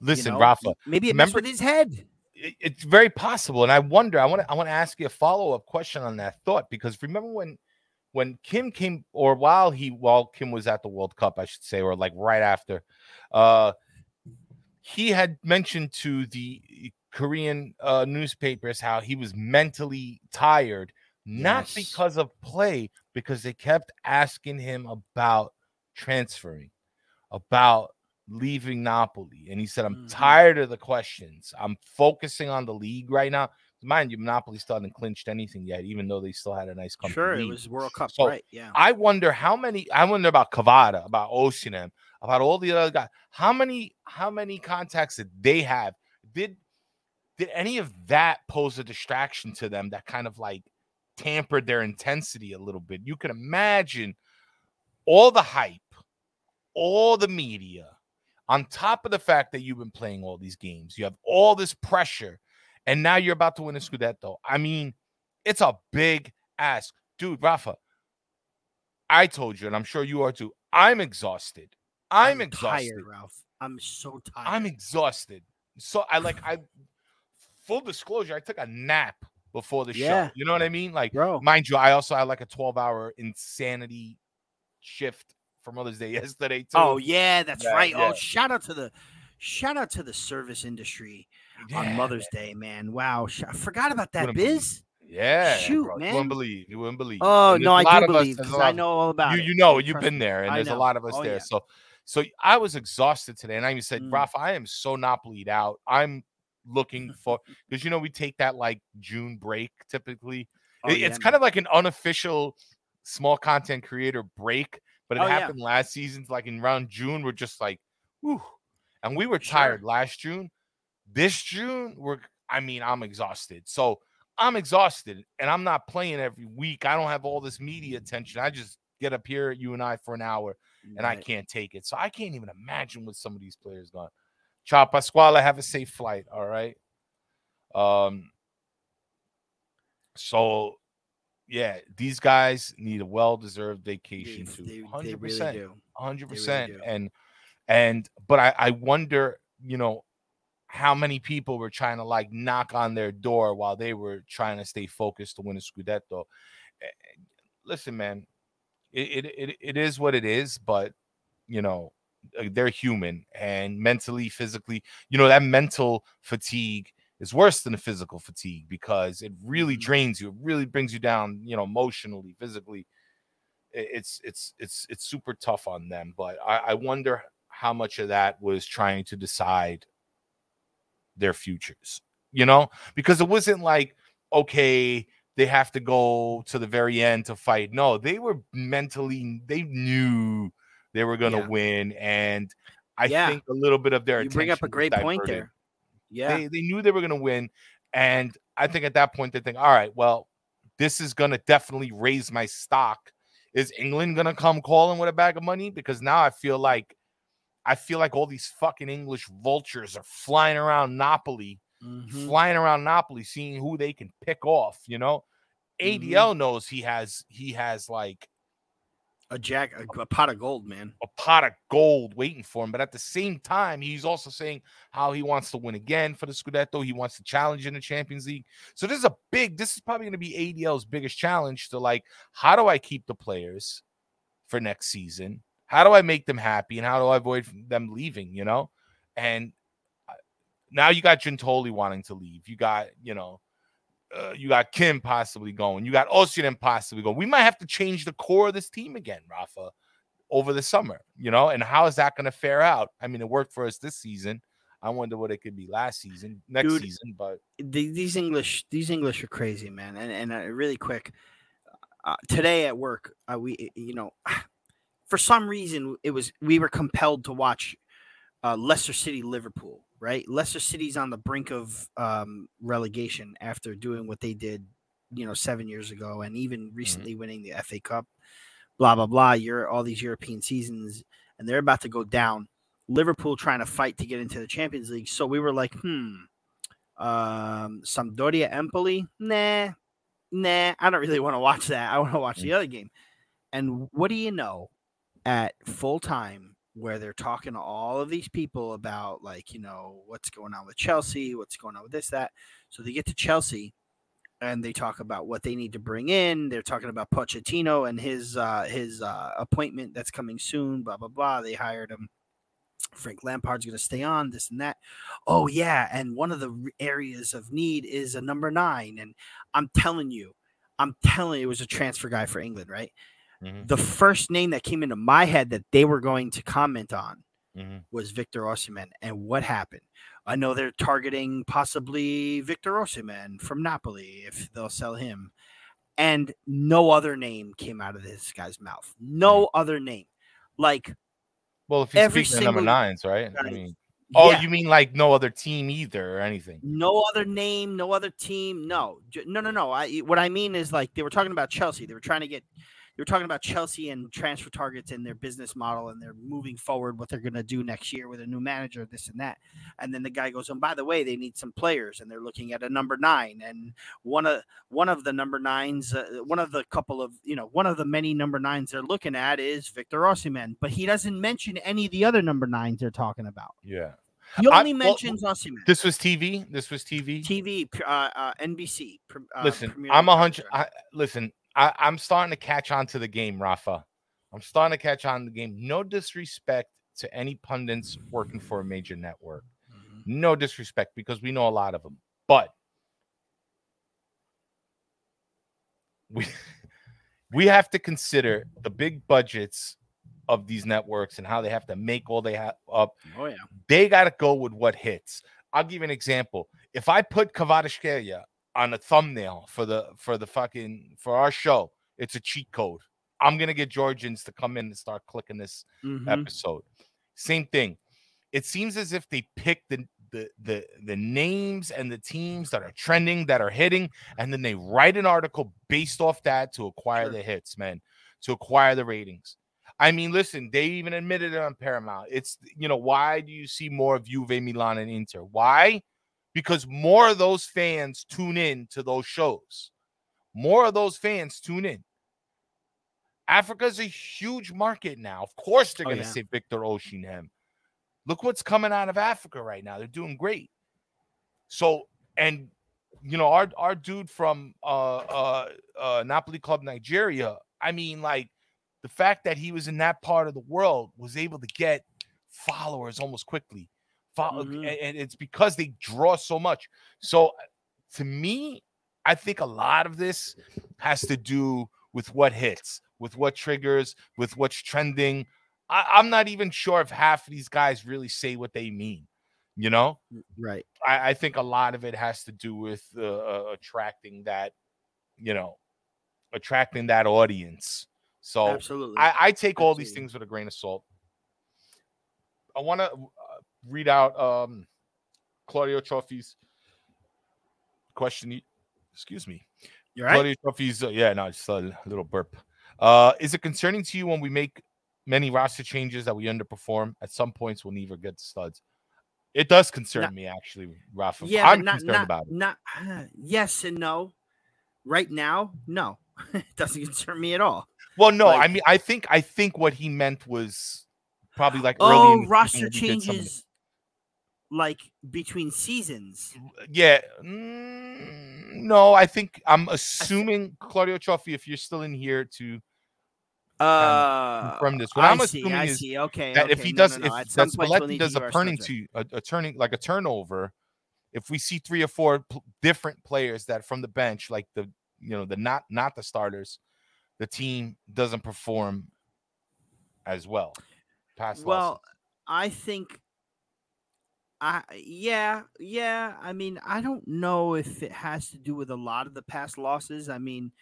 Listen, you know, Rafa, maybe it remember, with his head. It's very possible, and I wonder. I want to. I want to ask you a follow up question on that thought because remember when, when Kim came, or while he, while Kim was at the World Cup, I should say, or like right after, uh, he had mentioned to the Korean uh, newspapers how he was mentally tired, not yes. because of play, because they kept asking him about transferring, about leaving Napoli. And he said, I'm mm-hmm. tired of the questions. I'm focusing on the league right now. Mind you, Napoli still hadn't clinched anything yet, even though they still had a nice company. Sure, it was World Cup, so right? Yeah. I wonder how many. I wonder about Kvara, about Osimhen, about all the other guys. How many? How many contacts did they have? Did did any of that pose a distraction to them that kind of like tampered their intensity a little bit? You can imagine all the hype, all the media, on top of the fact that you've been playing all these games, you have all this pressure, and now you're about to win a Scudetto. I mean, it's a big ask. Dude, Rafa, I told you, and I'm sure you are too. I'm exhausted. I'm, I'm exhausted. Tired, Ralph. I'm so tired. I'm exhausted. So I like I full disclosure, I took a nap before the yeah. show. You know what I mean? Like, Bro. mind you, I also had like a 12 hour insanity shift for Mother's Day yesterday too. Oh yeah, that's yeah, right. Oh, yeah. Oh, shout out to the shout out to the service industry yeah, on Mother's man. Day, man. Wow, I forgot about that, Biz. Yeah, shoot, bro. man. You wouldn't believe. You wouldn't believe. Oh no, I do believe because I know all about you. It. You know, you've been there, and there's a lot of us oh, there. So, so I was exhausted today, and I even said, mm. Rafa, I am so not bleed out. I'm looking for because you know we take that like June break typically. Oh, it, it's kind of like an unofficial small content creator break but it oh, happened yeah. last season, like in around June. We're just like, whew. And we were tired sure. last June. This June, we're I mean, I'm exhausted. So I'm exhausted and I'm not playing every week. I don't have all this media attention. I just get up here, you and I, for an hour, and right. I can't take it. So I can't even imagine what some of these players got. Ciao, Pasquale. Have a safe flight. All right. Um. So yeah, these guys need a well-deserved vacation they, too. Hundred percent, hundred percent. And and but I I wonder, you know, how many people were trying to like knock on their door while they were trying to stay focused to win a scudetto. Eh, listen, man, it it it, it is what it is, but you know they're human and mentally, physically, you know, that mental fatigue is worse than the physical fatigue because it really Mhm. drains you. It really brings you down, you know, emotionally, physically. It's it's it's it's super tough on them. But I, I wonder how much of that was trying to decide their futures, you know, because it wasn't like, okay, they have to go to the very end to fight. No, they were mentally, they knew they were going to Yeah. win. And I Yeah. think a little bit of their You bring up a great point there. Yeah. They, they knew they were going to win. And I think at that point, they think, all right, well, this is going to definitely raise my stock. Is England going to come calling with a bag of money? Because now I feel like, I feel like all these fucking English vultures are flying around Napoli, Mhm. flying around Napoli, seeing who they can pick off. You know. ADL knows he has he has like A jack, a, a pot of gold, man. a pot of gold waiting for him. But at the same time, he's also saying how he wants to win again for the Scudetto. He wants to challenge in the Champions League. So this is a big, this is probably going to be ADL's biggest challenge to like, how do I keep the players for next season? How do I make them happy? And how do I avoid them leaving, you know? And uh, now you got Giuntoli wanting to leave. You got, you know, uh, you got Kim possibly going. You got Osimhen possibly going. We might have to change the core of this team again, Rafa, over the summer. You know, and how is that going to fare out? I mean, it worked for us this season. I wonder what it could be last season, next Dude, season. But The- these English, these English are crazy, man. And and uh, really quick, uh, today at work, uh, we, you know, for some reason, it was we were compelled to watch uh, Leicester City Liverpool. Right, Leicester City's on the brink of um, relegation after doing what they did, you know, seven years ago, and even recently winning the FA Cup. Blah blah blah. You're all these European seasons, and they're about to go down. Liverpool trying to fight to get into the Champions League. So we were like, hmm, um, Sampdoria Empoli, nah, nah. I don't really want to watch that. I want to watch the other game. And what do you know? At full time, where they're talking to all of these people about like you know what's going on with Chelsea, what's going on with this that. So they get to Chelsea, and they talk about what they need to bring in. They're talking about Pochettino and his uh, his uh, appointment that's coming soon. Blah blah blah. They hired him. Frank Lampard's going to stay on this and that. Oh yeah, and one of the areas of need is a number nine. And I'm telling you, I'm telling you, it was a transfer guy for England, right? Mhm, The first name that came into my head that they were going to comment on mhm. was Victor Osimhen. And what happened? I know they're targeting possibly Victor Osimhen from Napoli if they'll sell him. And no other name came out of this guy's mouth. No other name. Like well, if you're Every speaking number nines, right? I mean, oh, yeah, you mean like no other team either or anything? no other name, no other team. No, no, no, no. I what I mean is like they were talking about Chelsea. They were trying to get. Were talking about Chelsea and transfer targets and their business model, and they're moving forward. What they're going to do next year with a new manager, this and that. And then the guy goes, "And by the way, they need some players, and they're looking at a number nine. And one of one of the number nines, uh, one of the couple of you know, one of the many number nines they're looking at is Victor Osimhen, but he doesn't mention any of the other number nines they're talking about. Yeah. He I- only well, mentions Osimhen. This was TV. This was TV. TV, uh, uh, NBC. Uh, listen, Premier I'm a hundred. I, listen, I, I'm starting to catch on to the game, Rafa. I'm starting to catch on to the game. No disrespect to any pundits working for a major network. Mhm. No disrespect because we know a lot of them. But we we have to consider the big budgets of these networks and how they have to make all they have up Oh yeah. they got to go with what hits. I'll give you an example. If I put Kvaratskhelia on a thumbnail for the for the fucking for our show, it's a cheat code. I'm gonna get Georgians to come in and start clicking this Mhm. episode. Same thing. It seems as if they pick the the the the names and the teams that are trending that are hitting, and then they write an article based off that to acquire Sure. the hits, man, to acquire the ratings. I mean, listen, they even admitted it on Paramount. It's you know, why do you see more of Juve, Milan, and Inter? Why? Because more of those fans tune in to those shows. More of those fans tune in. Africa's a huge market now. Of course, they're Oh, going to yeah. say Victor Osimhen. Look what's coming out of Africa right now. They're doing great. So, and you know, our our dude from uh uh uh Napoli Club Nigeria, I mean, like the fact that he was in that part of the world was able to get followers almost quickly. Follow, Mhm. and, and it's because they draw so much. So to me, I think a lot of this has to do with what hits, with what triggers, with what's trending. I, I'm not even sure if half of these guys really say what they mean. You know, Right. I, I think a lot of it has to do with uh, uh, attracting that, you know, attracting that audience. So Absolutely. I, I take all these things with a grain of salt. I want to uh, read out um, Claudio Trophy's question. Excuse me. You're right. Claudio Trophy's, uh, yeah, no, just a little burp. Uh, is it concerning to you when we make many roster changes that we underperform? At some points, we'll neither get studs. It does concern Not- me, actually, Rafa. Yeah, I'm not, concerned not, about it. not yes and no. Right now, no. it doesn't concern me at all. Well, no, I mean, I think I think what he meant was probably like Oh, season roster when we did some of the- changes like between seasons. Yeah. mm, no, I think I'm assuming Claudio Trophy, if you're still in here to Uh, confirm this. What I I'm see, assuming I is see. Okay, that if he no, does, no, no. if that Spalletti does a turning to a, a turning like a turnover, if we see three or four pl- different players that from the bench, like the you know the not not the starters, the team doesn't perform as well. Past Well. I think I yeah, yeah. I mean, I don't know if it has to do with a lot of the past losses. I mean,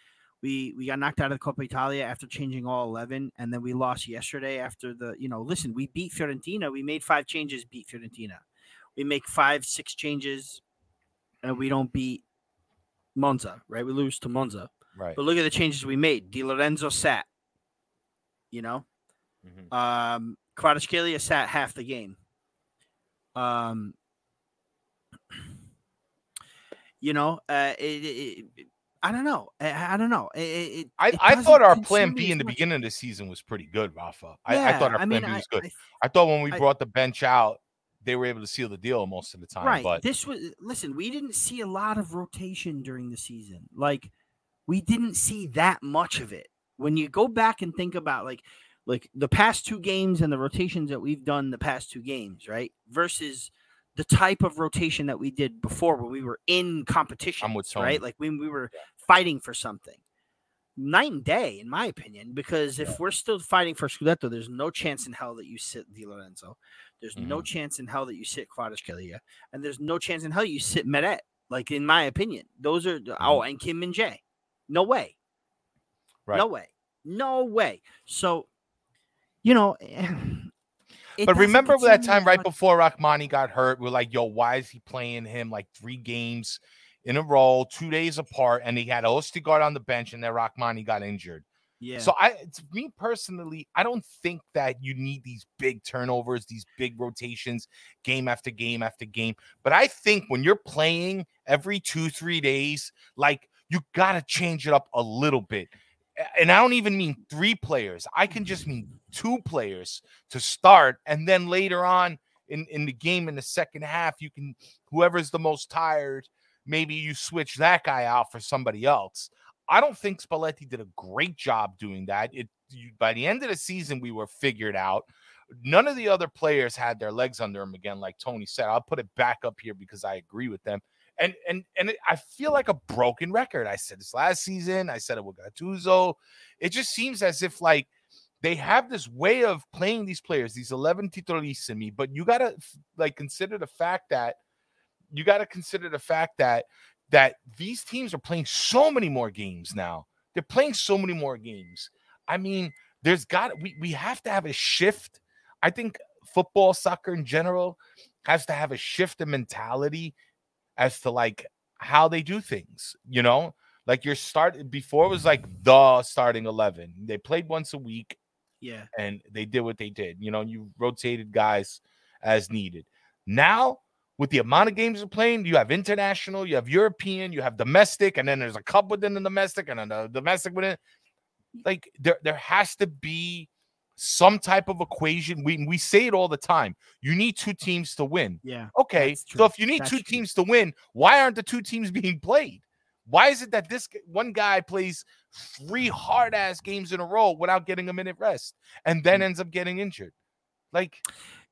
we we got knocked out of the Coppa Italia after changing all 11 and then we lost yesterday after the, you know, listen, we beat Fiorentina. We made five changes, beat Fiorentina. We make five, six changes and we don't beat Monza, right? We lose to Monza. right. But look at the changes we made. Di Lorenzo sat. You know, Mhm. um, Kvaratskhelia sat half the game. Um, you know, uh, it, it, I don't know. I, I don't know. It, it, I, I thought our plan B in the much. beginning of the season was pretty good, Rafa. I, I thought our plan mean, B was good. I- thought when we brought the bench out, they were able to seal the deal most of the time. right. But This was listen. We didn't see a lot of rotation during the season. Like we didn't see that much of it. When you go back and think about like like the past two games and the rotations that we've done the past two games, right? Versus the type of rotation that we did before when we were in competition, right? Like when we were fighting for something. Night and day, in my opinion, because if we're still fighting for Scudetto, there's no chance in hell that you sit Di Lorenzo. There's no Mhm. chance in hell that you sit Kvaratskhelia, and there's no chance in hell you sit Meret. Like in my opinion, those are the- oh, and Kim and Jay. No way. Right. No way. No way. So, you know, it but remember concern that time right before Rrahmani got hurt? We're like, yo, why is he playing him like three games in a row, two days apart? And he had Ostigard on the bench, and then Rrahmani got injured. Yeah. So I, to me personally, I don't think that you need these big turnovers, these big rotations, game after game after game. But I think when you're playing every two, three days, like you got to change it up a little bit. And I don't even mean three players. I can just mean two players to start, and then later on in in the game in the second half, you can whoever's the most tired, maybe you switch that guy out for somebody else. I don't think Spalletti did a great job doing that. It you, by the end of the season, we were figured out. None of the other players had their legs under them again, like Tony said. I'll put it back up here because I agree with them. And and and it, I feel like a broken record. I said this last season. I said it with Gattuso. It just seems as if like they have this way of playing these players, these 11 titolissimi, but you got to like consider the fact that you got to consider the fact that that these teams are playing so many more games now. They're playing so many more games. I mean, there's got we we have to have a shift. I think football, soccer in general has to have a shift in mentality as to like how they do things, you know? Like your start before it was like the starting 11. They played once a week yeah. and they did what they did. You know, you rotated guys as needed. Now, with the amount of games you're playing, you have international, you have European, you have domestic, and then there's a cup within the domestic and the domestic within. Like there, there has to be some type of equation. We we say it all the time. You need two teams to win. Yeah. Okay, so if you need That's two true. teams to win, why aren't the two teams being played? Why is it that this one guy plays three hard ass games in a row without getting a minute rest and then Mm. ends up getting injured? Like,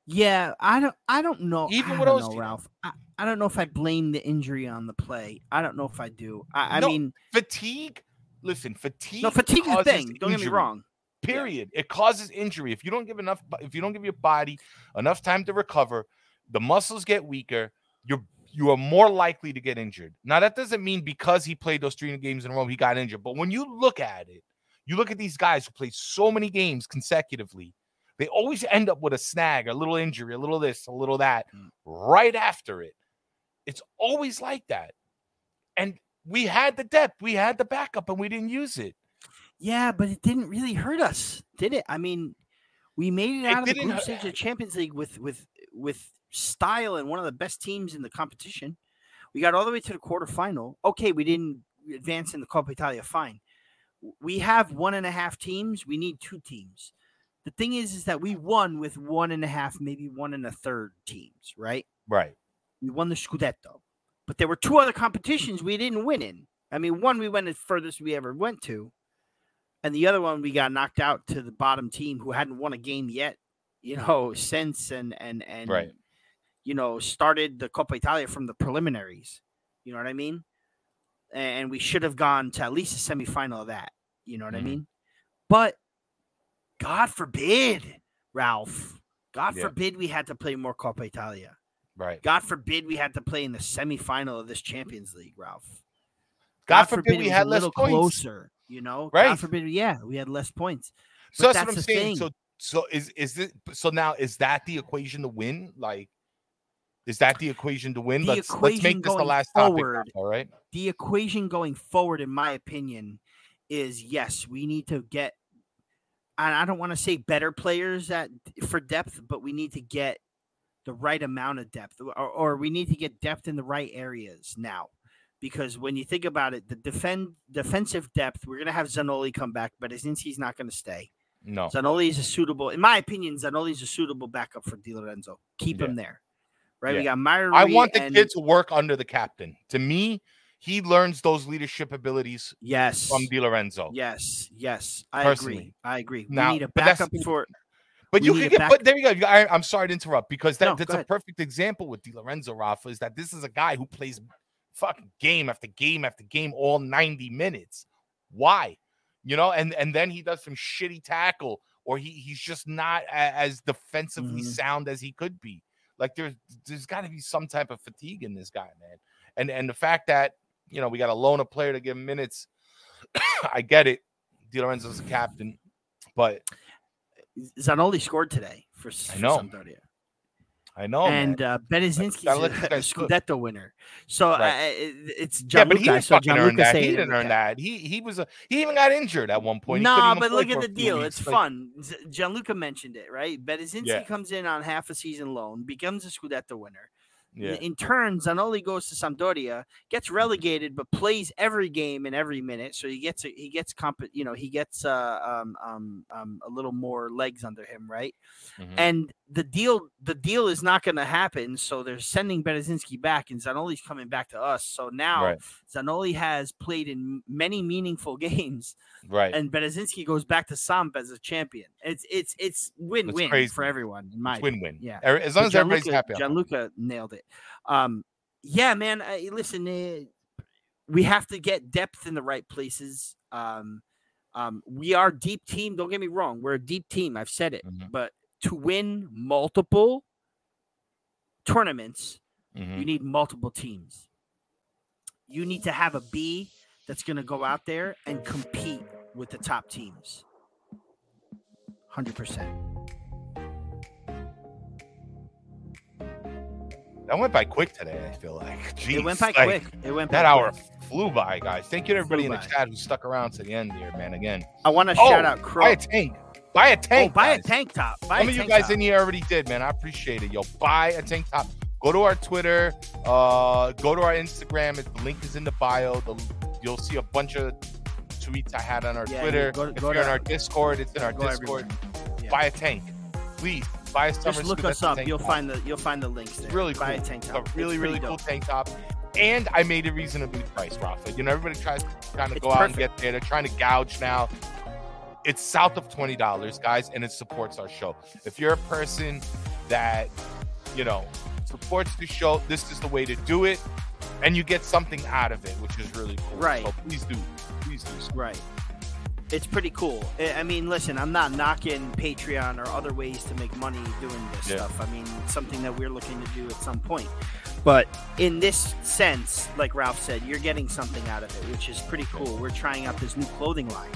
Yeah, I don't. I don't know. Even I with don't know. Ralph. I, I don't know if I blame the injury on the play. I don't know if I do. I, I No, mean, Fatigue. Listen, fatigue. no fatigue is a thing. Don't get me wrong. Period. It causes injury. If you don't give enough, if you don't give your body enough time to recover, the muscles get weaker. You're you are more likely to get injured. Now that doesn't mean because he played those three games in a row he got injured. But when you look at it, you look at these guys who play so many games consecutively. They always end up with a snag, a little injury, a little this, a little that, Mm. right after it. It's always like that. And we had the depth, we had the backup, and we didn't use it. Yeah, but it didn't really hurt us, did it? I mean, we made it It out of the group stage of the Champions League with with with style and one of the best teams in the competition. We got all the way to the quarterfinal. Okay, we didn't advance in the Coppa Italia. Fine. We have one and a half teams. We need two teams. The thing is, is that we won with one and a half, maybe one and a third teams, right? Right. We won the Scudetto, but there were two other competitions we didn't win in. I mean, one we went as furthest we ever went to, and the other one we got knocked out to the bottom team who hadn't won a game yet, you know, since and and and Right. You know started the Coppa Italia from the preliminaries. You know what I mean? And we should have gone to at least a semifinal of that. You know what Mhm. I mean? But God forbid, Ralph. God Yeah. forbid we had to play more Coppa Italia. Right. God forbid we had to play in the semifinal of this Champions League, Ralph. God, forbid, we had a less little points. closer. You know, Right. God forbid, yeah, we had less points. So But that's, what I'm saying. thing. So so is is it so now is that the equation to win? Like is that the equation to win? The let's let's make this the last forward- topic. All right. The equation going forward, in my opinion, is yes, we need to get. And I don't want to say better players at for depth, but we need to get the right amount of depth, or, or we need to get depth in the right areas now. Because when you think about it, the defend defensive depth, we're gonna have Zanoli come back, but Bereszyński's not gonna stay. No. Zanoli is a suitable, in my opinion, Zanoli is a suitable backup for Di Lorenzo. Keep Yeah. him there. Right? Yeah. We got Myra. I want the and, kid to work under the captain. To me, he learns those leadership abilities Yes. from Di Lorenzo. Yes, yes, I Personally. agree. I agree. Now, we need a backup for. But We you can get, back- but there you go. I, I'm sorry to interrupt because that, No, that's a ahead. perfect example with Di Lorenzo, Rafa, is that this is a guy who plays fucking game after game after game all 90 minutes. Why? You know, and and then he does some shitty tackle, or he he's just not as defensively Mhm. sound as he could be. Like there's there's got to be some type of fatigue in this guy, man. And and the fact that you know we got to loan a player to give him minutes, I get it. Di Lorenzo's the captain, but Zanoli scored today for, I for know. Sampdoria. I know, man. and uh, Bereszyński's gotta let a. Scudetto winner. So Right. uh, it, it's Yeah, Gianluca. but he didn't saw fucking earn Gianluca that. He didn't earn that. He he was a he even got injured at one point. Couldn't Nah, but look at the deal. It's Like, fun. Gianluca mentioned it, right? Bereszyński Yeah. comes in on half a season loan, becomes a Scudetto winner. Yeah, In turn, Zanoli goes to Sampdoria, gets relegated, but plays every game and every minute. So he gets a, he gets comp, you know, he gets uh, um, um, um, a little more legs under him, right? mhm. And the deal the deal is not going to happen. So they're sending Bereszyński back, and Zanoli's coming back to us. So now Right. Zanoli has played in many meaningful games, right. and Bereszyński goes back to Samp as a champion. It's it's it's win win for everyone. In my It's win-win. yeah. Er- As long as everybody's Gianluca- happy. Gianluca nailed it. Um, yeah, man. I, listen, uh, we have to get depth in the right places. Um, um, we are deep team. Don't get me wrong. We're a deep team. I've said it. Mhm. But to win multiple tournaments, Mhm. you need multiple teams. You need to have a B that's going to go out there and compete with the top teams. 100%. That went by quick today. I feel like. Jeez, it went by like, quick. It went by That hour flew by, guys. Thank you to everybody Flew in the by. chat who stuck around to the end here, man. Again, I want to Oh, shout out Crow. buy a tank. Buy a Oh, tank. buy a tank top. Buy Some a of you guys top. in here already did, man. I appreciate it. Yo, buy a tank top. Go to our Twitter. Uh, go to our Instagram. The link is in the bio. The, you'll see a bunch of tweets I had on our Yeah, Twitter. go- if go you're in to- our Discord, it's in our Discord. Yeah. Buy a tank, please. Buy a summer Just look us up. You'll top. find the you'll find the links there. It's really Buy cool. a tank top. a really, really pretty cool tank top. And I made it reasonably priced, Rafa. You know, everybody tries to kind of It's go out and get there. They're trying to gouge now. It's south of twenty dollars, guys, and it supports our show. If you're a person that you know supports the show. This is the way to do it, and you get something out of it, which is really cool. Right. So please do, please do. So. Right. It's pretty cool. I I mean, listen, I'm not knocking Patreon or other ways to make money doing this Yeah. stuff. I mean, it's something that we're looking to do at some point. But in this sense, like Ralph said, you're getting something out of it, which is pretty cool. We're trying out this new clothing line,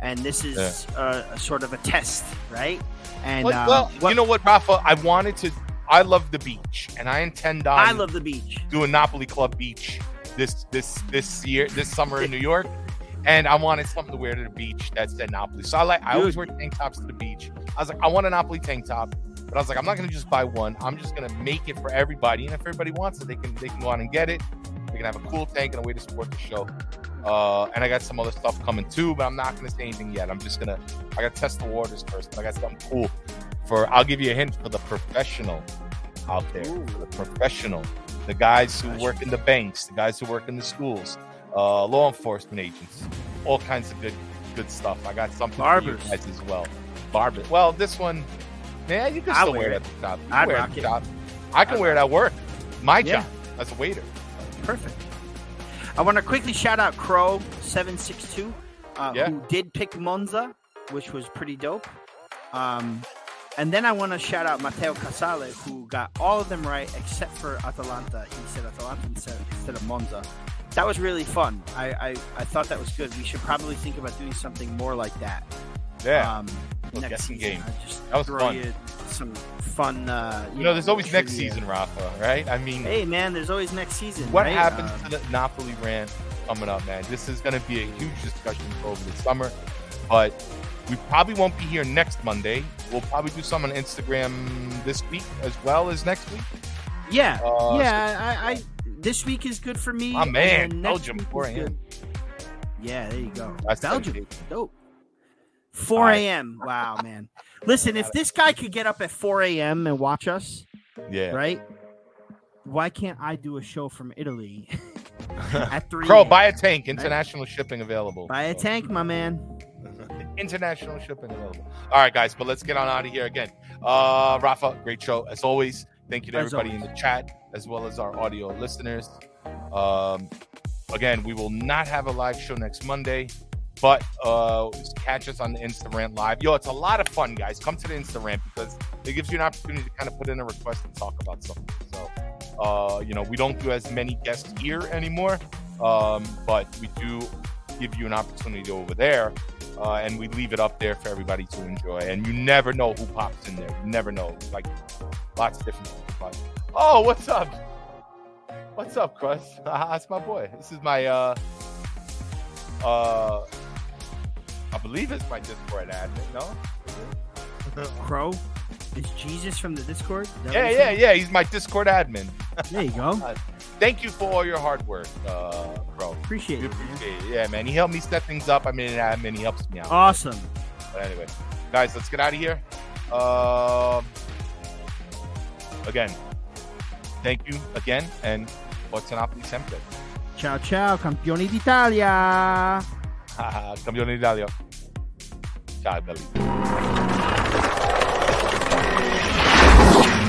and this is uh, a sort of a test, right? And Well, uh, well, what- you know what, Rafa? I wanted to. I love the beach, and I intend on I love the beach. doing Napoli Club Beach this this this year, this summer in New York. And I wanted something to wear to the beach that said Napoli. So I like I always wear tank tops to the beach. I was like, I want a Napoli tank top, but I was like, I'm not gonna just buy one. I'm just gonna make it for everybody. And if everybody wants it, they can they can go out and get it. They can have a cool tank and a way to support the show. Uh, and I got some other stuff coming too, but I'm not gonna say anything yet. I'm just gonna I gotta test the waters first. But I got something cool for I'll give you a hint for the professional out there. Ooh. The professional. The guys who work in the banks, the guys who work in the schools, uh, law enforcement agents, all kinds of good good stuff. I got something Barbers. for you guys as well. Barber. Well, this one, yeah, you can I'll still wear wear it at the job. I'd wear it rock at the it. job. I can I'd wear it at work. My Yeah. job as a waiter. Perfect. I want to quickly shout out Crow seven six two, uh, who did pick Monza, which was pretty dope. Um, and then I want to shout out Matteo Casale, who got all of them right except for Atalanta. He said Atalanta instead, instead of Monza. That was really fun. I, I I thought that was good. We should probably think about doing something more like that. Yeah. Um, next season. game. I just That was fun. you some fun. Uh, you know, there's always next season, Rafa, right? I mean, Hey man, there's always next season. what right? happens Um, to the Napoli rant coming up, man? This is going to be a huge discussion over the summer, but we probably won't be here next Monday. We'll probably do some on Instagram this week as well as next week. Yeah, Uh, yeah. I, I this week is good for me. My man, Belgium, 4 a.m.. Yeah, there you go. That's Belgium, dope. 4 a.m. Wow, man. Listen, if this guy could get up at 4 a.m. and watch us, Yeah. right? Why can't I do a show from Italy at 3? Crow, buy a tank. International shipping available. buy a tank, my man. International shipping available. All right, guys, but let's get on out of here again. Uh, Rafa, great show as always. Thank you to As everybody in the chat as well as our audio listeners. Um, again, we will not have a live show next Monday, but uh, catch us on the Instagram live. Yo, it's a lot of fun, guys. Come to the Instagram because it gives you an opportunity to kind of put in a request and talk about something. So, uh, you know, we don't do as many guests here anymore, um, but we do give you an opportunity over there uh, and we leave it up there for everybody to enjoy. And you never know who pops in there. You never know. Like lots of different people. Oh, what's up? What's up, Crust? That's my boy. This is my uh uh I believe it's my Discord admin, no? Crow, is Jesus from the Discord? Yeah, yeah, yeah. He's my Discord admin. There you go. Thank you for all your hard work, uh, bro. Appreciate We it. appreciate it. Yeah, man. He helped me set things up. I mean, an admin. He helps me out. Awesome. But anyway, guys, let's get out of here. Um, again, thank you again, and Forza Napoli sempre. Ciao, ciao, campioni d'Italia. Campione d'Italia. Ciao, belli.